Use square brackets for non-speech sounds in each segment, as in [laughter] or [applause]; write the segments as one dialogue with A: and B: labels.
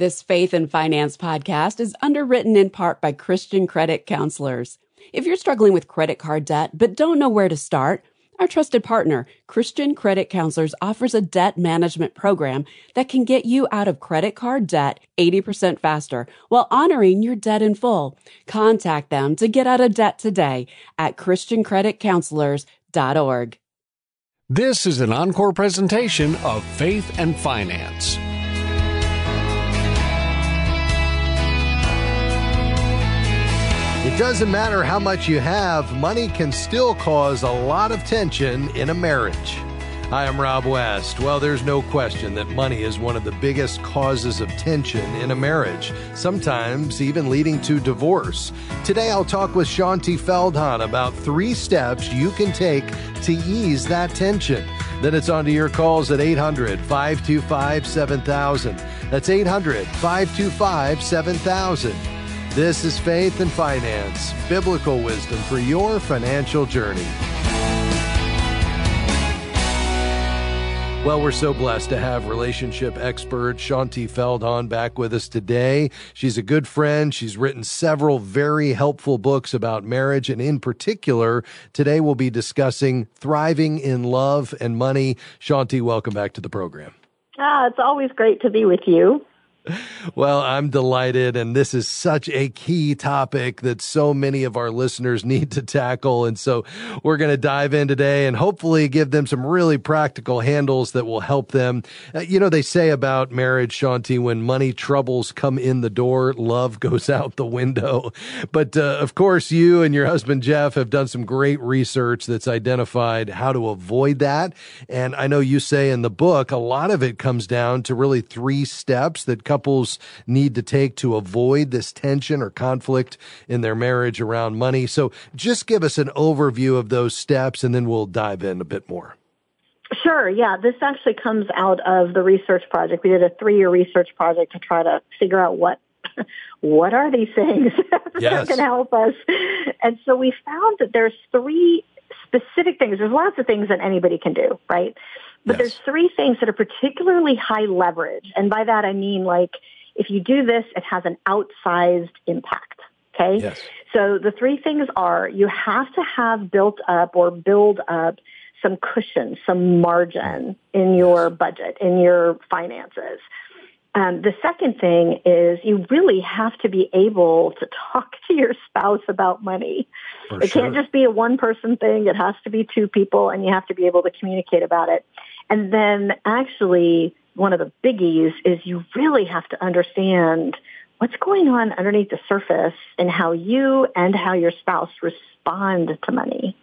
A: This Faith and Finance podcast is underwritten in part by Christian Credit Counselors. If you're struggling with credit card debt but don't know where to start, our trusted partner, Christian Credit Counselors, offers a debt management program that can get you out of credit card debt 80% faster while honoring your debt in full. Contact them to get out of debt today at ChristianCreditCounselors.org.
B: This is an encore presentation of Faith and Finance.
C: It doesn't matter how much you have, money can still cause a lot of tension in a marriage. Hi, I'm Rob West. Well, there's no question that money is one of the biggest causes of tension in a marriage, sometimes even leading to divorce. Today, I'll talk with Shaunti Feldhahn about three steps you can take to ease that tension. Then it's on to your calls at 800 525 7000. That's 800 525 7000. This is Faith and Finance, biblical wisdom for your financial journey. Well, we're so blessed to have relationship expert Shaunti Feldhahn back with us today. She's a good friend. She's written several very helpful books about marriage. And in particular, today we'll be discussing thriving in love and money. Shaunti, welcome back to the program.
D: Ah, it's always great to be with you.
C: Well, I'm delighted. And this is such a key topic that so many of our listeners [laughs] need to tackle. And so we're going to dive in today and hopefully give them some really practical handles that will help them. Uh, you know, they say about marriage, Shaunti, when money troubles come in the door, love goes [laughs] out the window. But uh, of course, you and your husband, Jeff, have done some great research that's identified how to avoid that. And I know you say in the book, a lot of it comes down to really three steps that couples need to take to avoid this tension or conflict in their marriage around money. So just give us an overview of those steps and then we'll dive in a bit more.
D: Sure, yeah. This actually comes out of the research project. We did a three year research project to try to figure out what [laughs] what are these things [laughs]
C: yes.
D: that can help us. And so we found that there's three specific things. There's lots of things that anybody can do, right? But yes. there's three things that are particularly high leverage. And by that I mean like if you do this, it has an outsized impact. Okay.
C: Yes.
D: So the three things are you have to have built up or build up some cushion, some margin in your yes. budget, in your finances. Um, the second thing is you really have to be able to talk to your spouse about money.
C: For
D: it
C: sure.
D: can't just be a one person thing. It has to be two people and you have to be able to communicate about it. And then actually one of the biggies is you really have to understand what's going on underneath the surface and how you and how your spouse respond to money.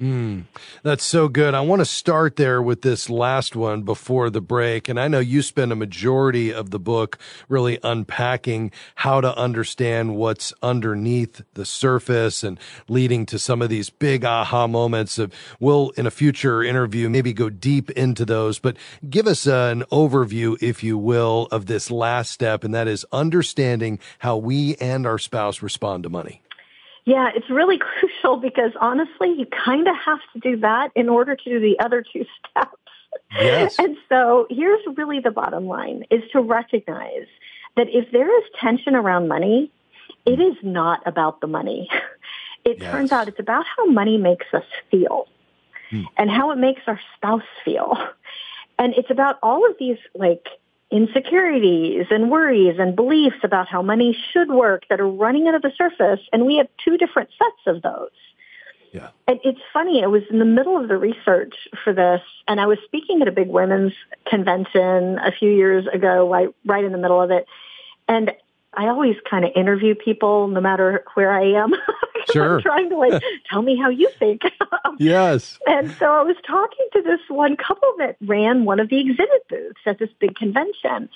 C: Mm, that's so good. I want to start there with this last one before the break. And I know you spend a majority of the book really unpacking how to understand what's underneath the surface and leading to some of these big aha moments. Of, we'll, in a future interview, maybe go deep into those, but give us an overview, if you will, of this last step. And that is understanding how we and our spouse respond to money.
D: Yeah, it's really because honestly, you kind of have to do that in order to do the other two [laughs] steps.
C: Yes.
D: And so here's really the bottom line is to recognize that if there is tension around money, it is not about the money. [laughs] It
C: yes.
D: turns out it's about how money makes us feel hmm. and how it makes our spouse feel. And it's about all of these like insecurities and worries and beliefs about how money should work that are running under the surface. And we have two different sets of those.
C: Yeah.
D: And it's funny, I was in the middle of the research for this and I was speaking at a big women's convention a few years ago, right, right in the middle of it. And I always kind of interview people no matter where I am. [laughs]
C: Sure.
D: I'm trying to like [laughs] tell me how you think. [laughs]
C: yes.
D: And so I was talking to this one couple that ran one of the exhibit booths at this big convention.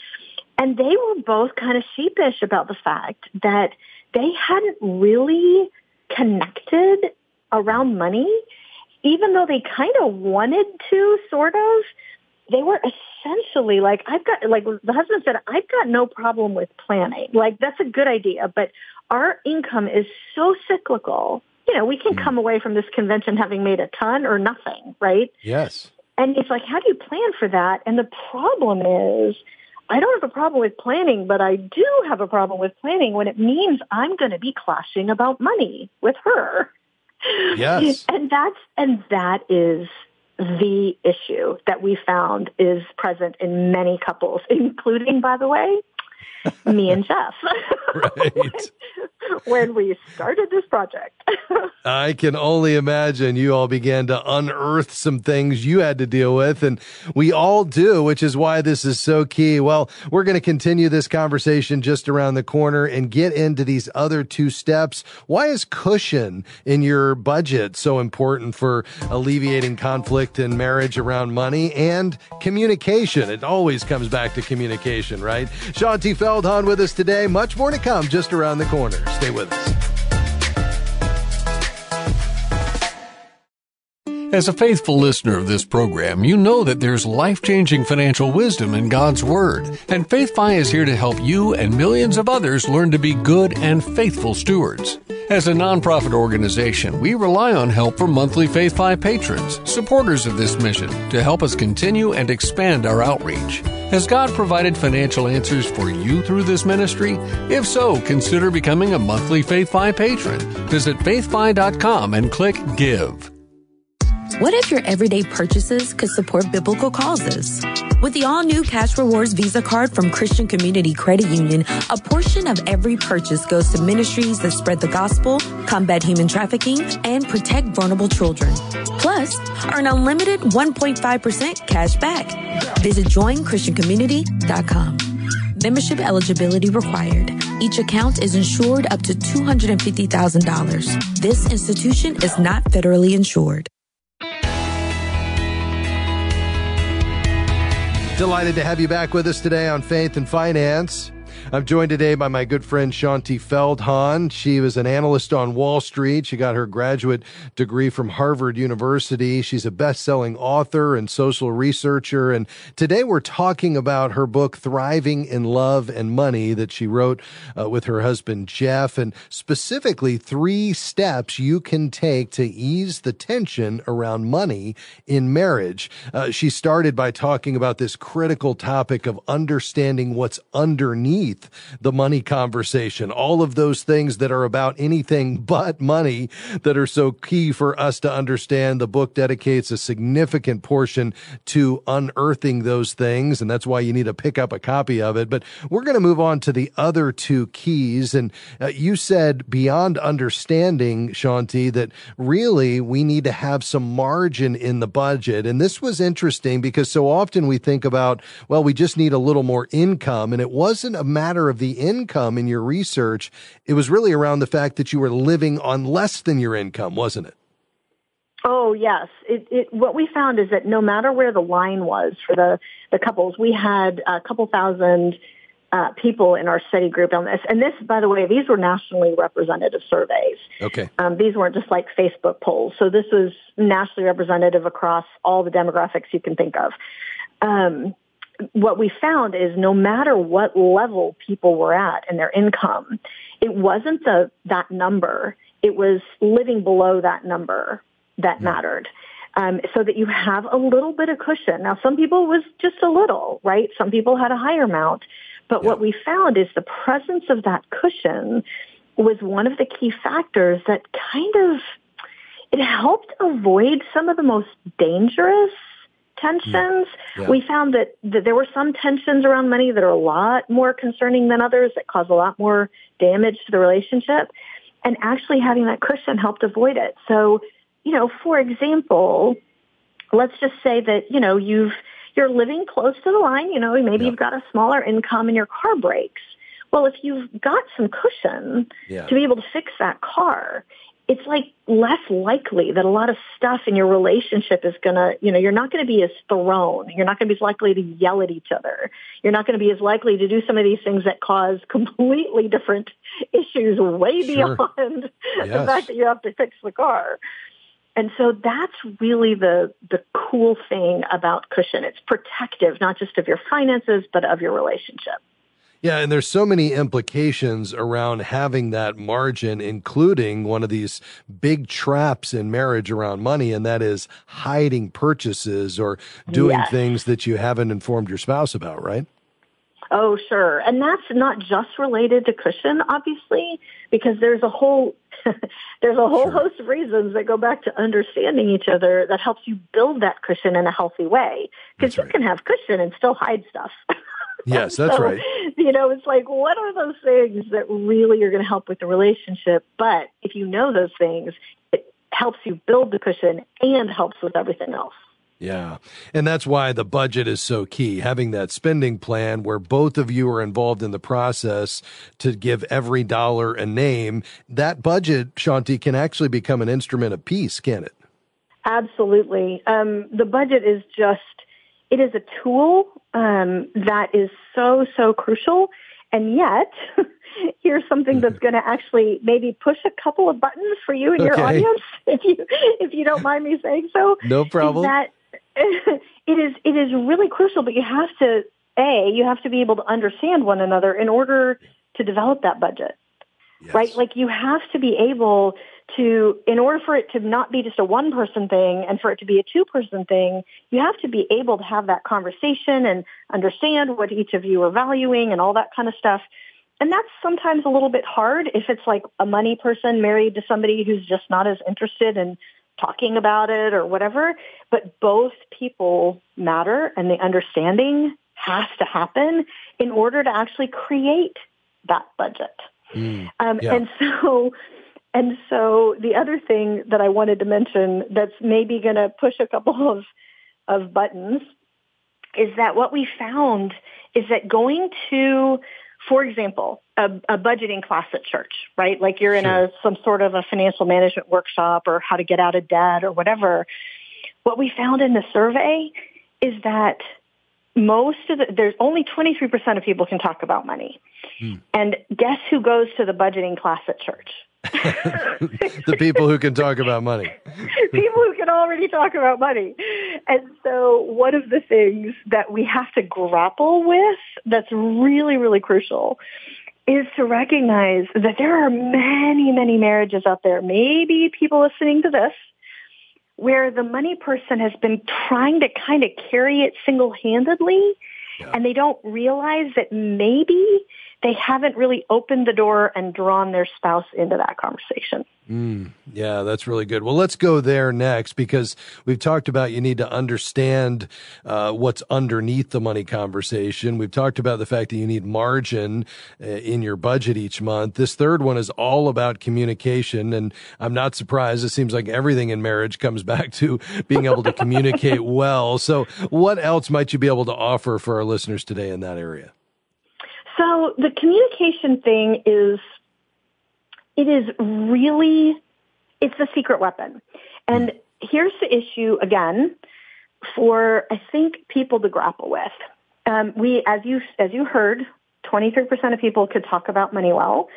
D: And they were both kind of sheepish about the fact that they hadn't really connected around money, even though they kind of wanted to, sort of they were essentially like, I've got, like the husband said, I've got no problem with planning. Like that's a good idea, but our income is so cyclical. You know, we can mm. come away from this convention having made a ton or nothing, right?
C: Yes.
D: And it's like, how do you plan for that? And the problem is, I don't have a problem with planning, but I do have a problem with planning when it means I'm going to be clashing about money with her.
C: Yes. [laughs]
D: And that's, and that is the issue that we found is present in many couples, [laughs] including, by the way, [laughs] me and Jeff. [laughs]
C: Right.
D: when we started this project. [laughs]
C: I can only imagine you all began to unearth some things you had to deal with, and we all do, which is why this is so key. Well, we're going to continue this conversation just around the corner and get into these other two steps. Why is cushion in your budget so important for alleviating conflict in marriage around money and communication? It always comes back to communication, right? Shaun Feldhahn with us today. Much more to come just around the corner. Stay with us.
B: As a faithful listener of this program, you know that there's life changing financial wisdom in God's Word. And FaithFi is here to help you and millions of others learn to be good and faithful stewards. As a nonprofit organization, we rely on help from monthly FaithFi patrons, supporters of this mission, to help us continue and expand our outreach. Has God provided financial answers for you through this ministry? If so, consider becoming a monthly FaithFi patron. Visit faithfi.com and click Give.
E: What if your everyday purchases could support biblical causes? With the all new Cash Rewards Visa card from Christian Community Credit Union, a portion of every purchase goes to ministries that spread the gospel, combat human trafficking, and protect vulnerable children. Plus, earn unlimited 1.5% cash back. Visit joinchristiancommunity.com. Membership eligibility required. Each account is insured up to $250,000. This institution is not federally insured.
C: Delighted to have you back with us today on Faith and Finance. I'm joined today by my good friend Shaunti Feldhahn. She was an analyst on Wall Street. She got her graduate degree from Harvard University. She's a best-selling author and social researcher. And today we're talking about her book, Thriving in Love and Money, that she wrote uh, with her husband Jeff, and specifically three steps you can take to ease the tension around money in marriage. Uh, she started by talking about this critical topic of understanding what's underneath the money conversation, all of those things that are about anything but money that are so key for us to understand. The book dedicates a significant portion to unearthing those things. And that's why you need to pick up a copy of it. But we're going to move on to the other two keys. And uh, you said beyond understanding, Shaunti, that really we need to have some margin in the budget. And this was interesting because so often we think about, well, we just need a little more income. And it wasn't a matter matter of the income in your research. It was really around the fact that you were living on less than your income, wasn't it?
D: Oh yes. It, it, what we found is that no matter where the line was for the, the couples, we had a couple thousand uh, people in our study group on this. And this, by the way, these were nationally representative surveys.
C: Okay.
D: Um, these weren't just like Facebook polls. So this was nationally representative across all the demographics you can think of. Um, what we found is no matter what level people were at in their income, it wasn't the, that number. It was living below that number that mm-hmm. mattered. Um, so that you have a little bit of cushion. Now, some people was just a little, right? Some people had a higher amount. But yeah. what we found is the presence of that cushion was one of the key factors that kind of, it helped avoid some of the most dangerous tensions. Yeah. We found that, that there were some tensions around money that are a lot more concerning than others that cause a lot more damage to the relationship. And actually having that cushion helped avoid it. So, you know, for example, let's just say that, you know, you've, you're living close to the line, you know, maybe yeah. you've got a smaller income and your car breaks. Well, if you've got some cushion yeah. to be able to fix that car, it's like less likely that a lot of stuff in your relationship is going to, you know, you're not going to be as thrown. You're not going to be as likely to yell at each other. You're not going to be as likely to do some of these things that cause completely different [laughs] issues way sure. beyond yes. [laughs] the fact that you have to fix the car. And so that's really the the cool thing about cushion. It's protective not just of your finances but of your relationship.
C: Yeah, and there's so many implications around having that margin, including one of these big traps in marriage around money, and that is hiding purchases or doing yes. things that you haven't informed your spouse about, right?
D: Oh, sure. And that's not just related to cushion, obviously, because there's a whole [laughs] there's a whole sure. host of reasons that go back to understanding each other that helps you build that cushion in a healthy way. Because you right. can have cushion and still hide stuff. [laughs]
C: Yes, [laughs] that's
D: so,
C: right.
D: You know, it's like, what are those things that really are going to help with the relationship? But if you know those things, it helps you build the cushion and helps with everything else.
C: Yeah. And that's why the budget is so key. Having that spending plan where both of you are involved in the process to give every dollar a name, that budget, Shaunti, can actually become an instrument of peace, can it?
D: Absolutely. Um, the budget is just, it is a tool um, that is so, so crucial. And yet, [laughs] here's something that's going to actually maybe push a couple of buttons for you and your audience, [laughs] if you if you don't mind me saying so.
C: No problem.
D: That [laughs] it is it is really crucial, but you have to a you have to be able to understand one another in order to develop that budget. Yes. Right? Like you have to be able to, in order for it to not be just a one person thing and for it to be a two person thing, you have to be able to have that conversation and understand what each of you are valuing and all that kind of stuff. And that's sometimes a little bit hard if it's like a money person married to somebody who's just not as interested in talking about it or whatever. But both people matter and the understanding has to happen in order to actually create that budget. Mm, um, yeah. And so, and so the other thing that I wanted to mention that's maybe going to push a couple [laughs] of, of buttons is that what we found is that going to for example, a, a, budgeting class at church, right? Like you're in a some sort of a financial management workshop or how to get out of debt or whatever. What we found in the survey is that most of the there's only 23% of people can talk about money. Hmm. And guess who goes to the budgeting class at church? [laughs]
C: the people who can talk about money. [laughs]
D: people who can already talk about money. And so one of the things that we have to grapple with that's really, really crucial is to recognize that there are many, many marriages out there, maybe people listening to this, where the money person has been trying to kind of carry it single-handedly yeah. and they don't realize that maybe they haven't really opened the door and drawn their spouse into that conversation.
C: Mm, yeah, that's really good. Well, let's go there next because we've talked about you need to understand uh, what's underneath the money conversation. We've talked about the fact that you need margin uh, in your budget each month. This third one is all about communication, and I'm not surprised. It seems like everything in marriage comes [laughs] back to being able to communicate well. So, what else might you be able to offer for our listeners today in that area?
D: So, the communication thing is it is really, it's a secret weapon. And here's the issue again for, I think, people to grapple with. Um, we, as you, as you heard, 23% of people could talk about money well.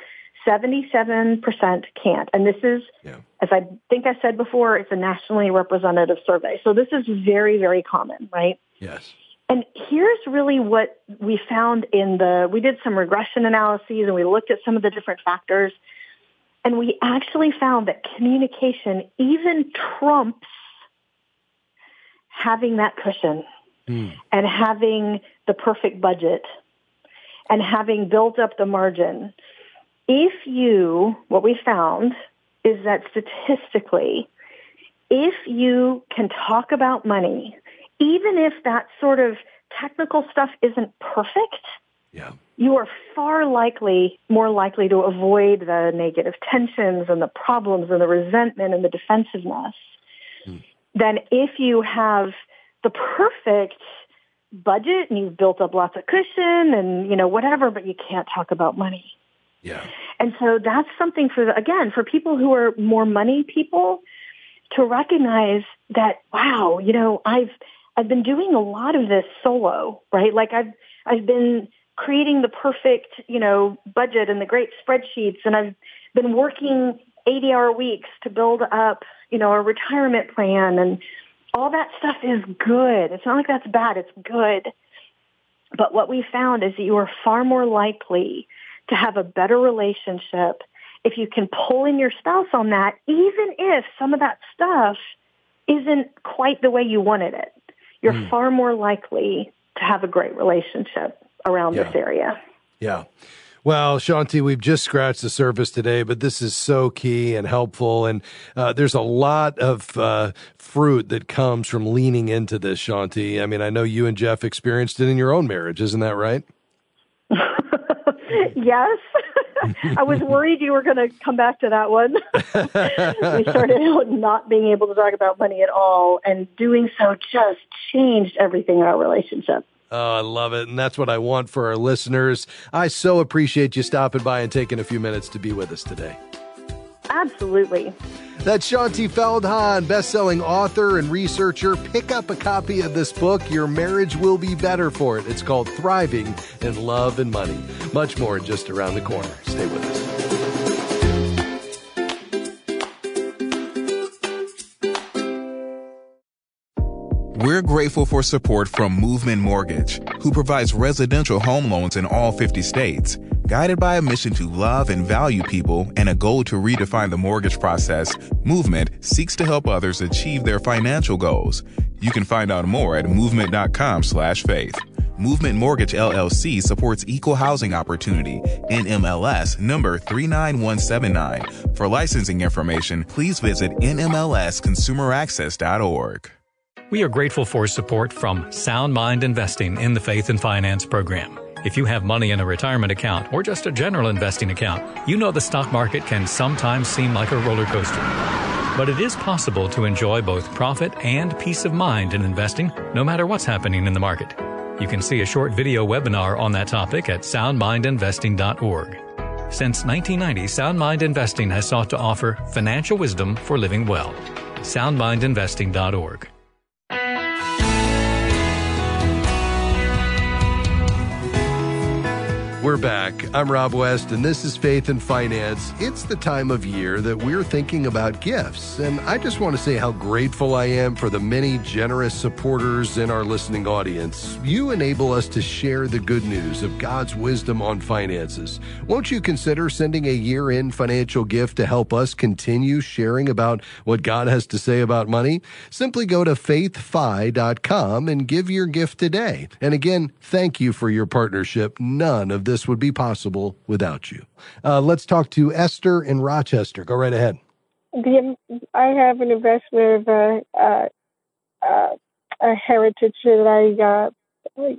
D: 77% can't. And this is, yeah. as I think I said before, it's a nationally representative survey. So this is very, very common, right?
C: Yes.
D: And here's really what we found in the, we did some regression analyses and we looked at some of the different factors. And we actually found that communication even trumps having that cushion mm. and having the perfect budget and having built up the margin. If you, what we found is that statistically, if you can talk about money, even if that sort of technical stuff isn't perfect,
C: yeah
D: you are far likely, more likely to avoid the negative tensions and the problems and the resentment and the defensiveness mm. than if you have the perfect budget and you've built up lots of cushion and, you know, whatever, but you can't talk about money.
C: Yeah.
D: And so that's something for, the, again, for people who are more money people to recognize that, wow, you know, I've, I've been doing a lot of this solo, right? Like I've, I've been creating the perfect, you know, budget and the great spreadsheets. And I've been working 80 hour weeks to build up, you know, a retirement plan and all that stuff is good. It's not like that's bad. It's good. But what we found is that you are far more likely to have a better relationship if you can pull in your spouse on that, even if some of that stuff isn't quite the way you wanted it. You're mm. far more likely to have a great relationship. around
C: Yeah.
D: this area.
C: Yeah. Well, Shaunti, we've just scratched the surface today, but this is so key and helpful. And uh, there's a lot of uh, fruit that comes from leaning into this, Shaunti. I mean, I know you and Jeff experienced it in your own marriage. Isn't that right? [laughs]
D: yes. [laughs] I was worried you were going to come back to that one. [laughs] we started out not being able to talk about money at all, and doing so just changed everything in our relationship.
C: Oh, I love it. And that's what I want for our listeners. I so appreciate you stopping by and taking a few minutes to be with us today.
D: Absolutely.
C: That's Shaunti Feldhahn, best-selling author and researcher. Pick up a copy of this book. Your marriage will be better for it. It's called Thriving in Love and Money. Much more just around the corner. Stay with us.
F: We're grateful for support from Movement Mortgage, who provides residential home loans in all 50 states. Guided by a mission to love and value people and a goal to redefine the mortgage process, Movement seeks to help others achieve their financial goals. You can find out more at movement.com/faith. Movement Mortgage LLC supports equal housing opportunity. NMLS number 39179. For licensing information, please visit nmlsconsumeraccess.org.
G: We are grateful for support from Sound Mind Investing in the Faith and Finance program. If you have money in a retirement account or just a general investing account, you know the stock market can sometimes seem like a roller coaster. But it is possible to enjoy both profit and peace of mind in investing, no matter what's happening in the market. You can see a short video webinar on that topic at soundmindinvesting.org. Since 1990, Sound Mind Investing has sought to offer financial wisdom for living well. soundmindinvesting.org.
C: We're back. I'm Rob West, and this is Faith and Finance. It's the time of year that we're thinking about gifts, and I just want to say how grateful I am for the many generous supporters in our listening audience. You enable us to share the good news of God's wisdom on finances. Won't you consider sending a year end financial gift to help us continue sharing about what God has to say about money? Simply go to faithfi.com and give your gift today. And again, thank you for your partnership. None of this would be possible without you. Uh, let's talk to Esther in Rochester. Go right ahead.
H: I have an investment of a, uh, a heritage that I, uh,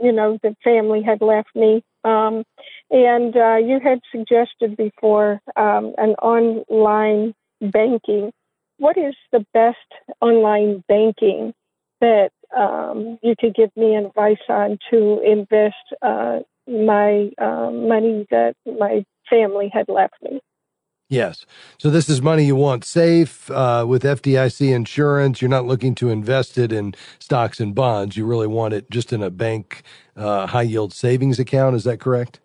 H: you know, the family had left me. Um, and uh, you had suggested before um, an online banking. What is the best online banking that um, you could give me advice on to invest uh, my um, money that my family had left me?
C: Yes. So this is money you want safe uh, with FDIC insurance. You're not looking to invest it in stocks and bonds. You really want it just in a bank uh, high yield savings account. Is that correct?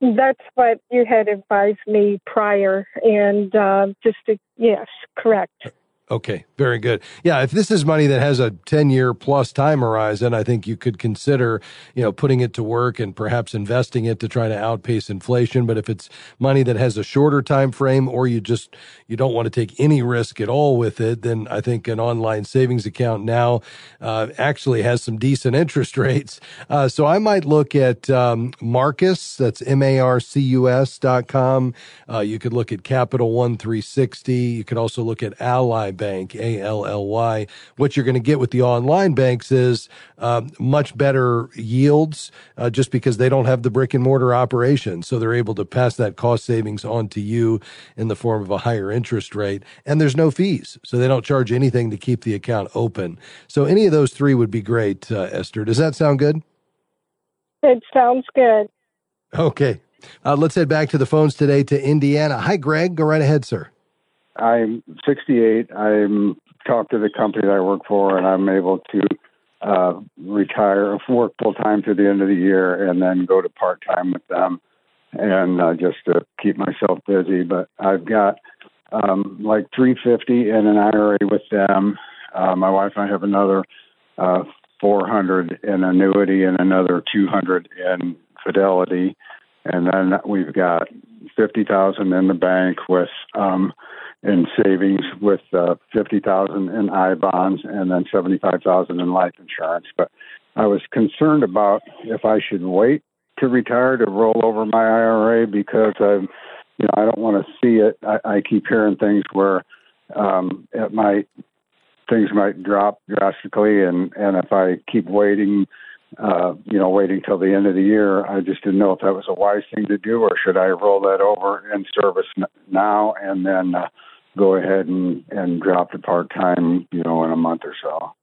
H: That's what you had advised me prior, and uh, just to, yes, correct.
C: Okay, very good. Yeah, if this is money that has a 10 year plus time horizon, I think you could consider, you know, putting it to work and perhaps investing it to try to outpace inflation. But if it's money that has a shorter time frame or you just you don't want to take any risk at all with it, then I think an online savings account now uh, actually has some decent interest [laughs] rates. Uh, so I might look at um, Marcus, that's M A R C U S dot com. Uh, you could look at Capital One 360. You could also look at Ally Bank, A L L Y. What you're going to get with the online banks is um, much better yields uh, just because they don't have the brick and mortar operation. So they're able to pass that cost savings on to you in the form of a higher interest rate. And there's no fees. So they don't charge anything to keep the account open. So any of those three would be great, uh, Esther. Does that sound good?
H: It sounds good.
C: Okay. Uh, let's head back to the phones today to Indiana. Hi, Greg. Go right ahead, sir.
I: I'm 68. I'm talked to the company that I work for, and I'm able to uh, retire, work full time to the end of the year, and then go to part time with them, and uh, just to keep myself busy. But I've got um, like 350 in an IRA with them. Uh, my wife and I have another uh, 400 in annuity and another 200 in fidelity, and then we've got 50,000 in the bank with. Um, in savings with uh, 50,000 in I bonds and then 75,000 in life insurance. But I was concerned about if I should wait to retire to roll over my IRA because I'm, you know, I don't want to see it. I, I keep hearing things where um, it might things might drop drastically, and and if I keep waiting, uh, you know, waiting till the end of the year, I just didn't know if that was a wise thing to do, or should I roll that over in service now and then uh, go ahead and and drop to part time, you know, in a month or so.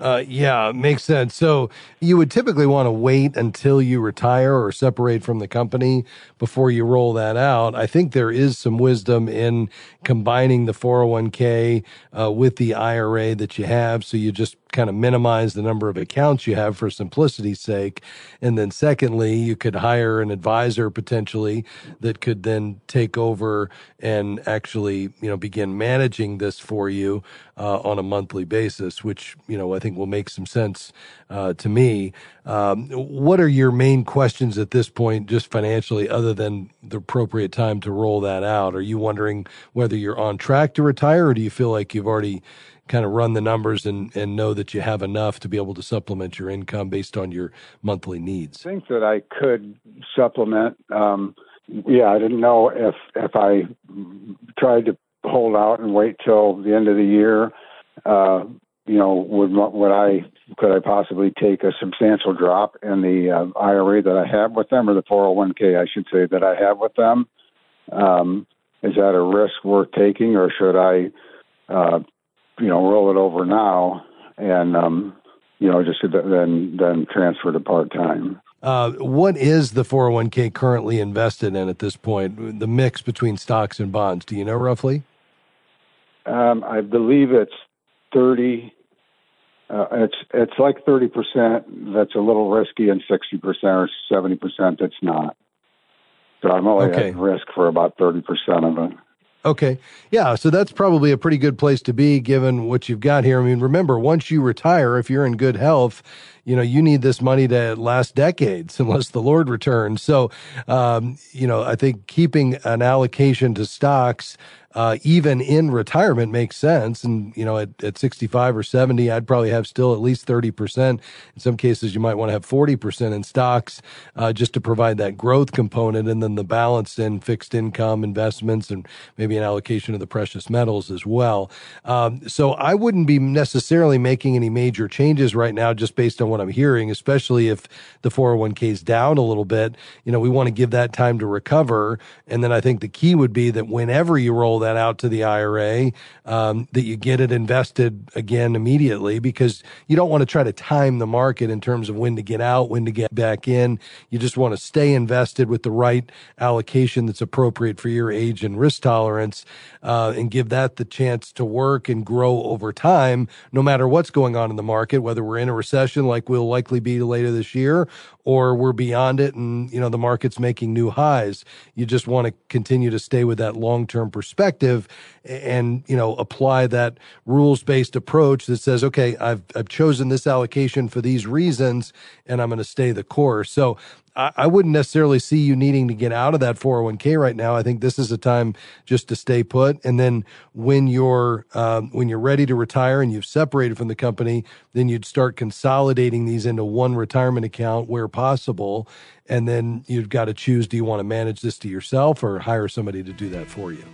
C: Uh, yeah, makes sense. So you would typically want to wait until you retire or separate from the company before you roll that out. I think there is some wisdom in combining the 401k uh, with the IRA that you have. So you just kind of minimize the number of accounts you have for simplicity's sake. And then secondly, you could hire an advisor potentially that could then take over and actually, you know, begin managing this for you uh, on a monthly basis, which, you know, I think will make some sense uh, to me. Um, what are your main questions at this point, just financially, other than the appropriate time to roll that out? Are you wondering whether you're on track to retire or do you feel like you've already kind of run the numbers and, and know that you have enough to be able to supplement your income based on your monthly needs?
I: I think that I could supplement. Um, yeah, I didn't know if if I tried to hold out and wait till the end of the year. Uh, you know, would would I could I possibly take a substantial drop in the uh, IRA that I have with them, or the 401k I should say that I have with them? Um, is that a risk worth taking, or should I uh, you know, roll it over now and, um, you know, just then then transfer to part time.
C: Uh, what is the 401k currently invested in at this point? The mix between stocks and bonds. Do you know roughly?
I: Um, I believe it's 30. Uh, it's it's like 30 percent. That's a little risky, and 60 percent or 70 percent that's not. So I'm only okay. at risk for about 30 percent of it.
C: Okay. Yeah. So that's probably a pretty good place to be given what you've got here. I mean, remember, once you retire, if you're in good health, you know, you need this money to last decades [laughs] unless the Lord returns. So, um, you know, I think keeping an allocation to stocks uh, even in retirement makes sense. And, you know, at, at 65 or 70, I'd probably have still at least 30%. In some cases, you might want to have 40% in stocks uh, just to provide that growth component. And then the balance in fixed income investments and maybe an allocation of the precious metals as well. Um, so I wouldn't be necessarily making any major changes right now just based on what I'm hearing, especially if the 401k is down a little bit. You know, we want to give that time to recover. And then I think the key would be that whenever you roll that out to the IRA, um, that you get it invested again immediately because you don't want to try to time the market in terms of when to get out, when to get back in. You just want to stay invested with the right allocation that's appropriate for your age and risk tolerance, uh, and give that the chance to work and grow over time, no matter what's going on in the market, whether we're in a recession like we'll likely be later this year, or we're beyond it and you know the market's making new highs. You just want to continue to stay with that long-term perspective and you know apply that rules-based approach that says okay, I've I've chosen this allocation for these reasons and I'm going to stay the course. So I, I wouldn't necessarily see you needing to get out of that 401k right now. I think this is a time just to stay put. And then when you're um, when you're ready to retire and you've separated from the company, then you'd start consolidating these into one retirement account where possible. And then you've got to choose: do you want to manage this to yourself or hire somebody to do that for you?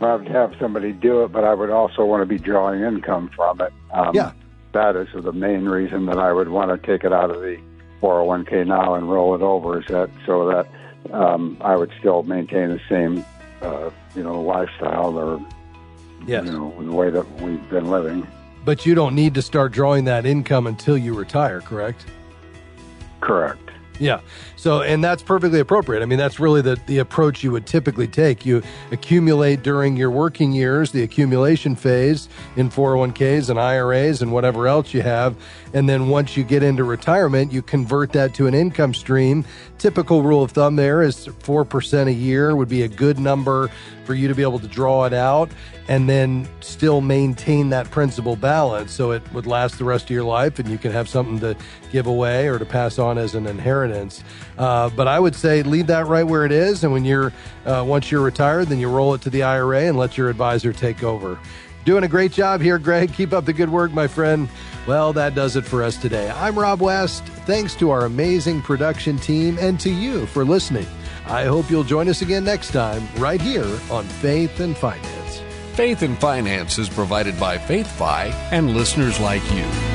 I: I would have somebody do it, but I would also want to be drawing income from it.
C: Um, yeah.
I: That is the main reason that I would want to take it out of the 401k now and roll it over is that so that um, I would still maintain the same, uh, you know, lifestyle or,
C: yes.
I: you know, the way that we've been living.
C: But you don't need to start drawing that income until you retire, correct?
I: Correct.
C: Yeah. So, and that's perfectly appropriate. I mean, that's really the, the approach you would typically take. You accumulate during your working years, the accumulation phase in 401ks and IRAs and whatever else you have. And then once you get into retirement, you convert that to an income stream. Typical rule of thumb there is 4% a year would be a good number for you to be able to draw it out and then still maintain that principal balance so it would last the rest of your life and you can have something to give away or to pass on as an inheritance. Uh, but I would say leave that right where it is. And when you're, uh, once you're retired, then you roll it to the IRA and let your advisor take over. Doing a great job here, Greg. Keep up the good work, my friend. Well, that does it for us today. I'm Rob West. Thanks to our amazing production team and to you for listening. I hope you'll join us again next time, right here on Faith and Finance.
B: Faith and Finance is provided by FaithFi and listeners like you.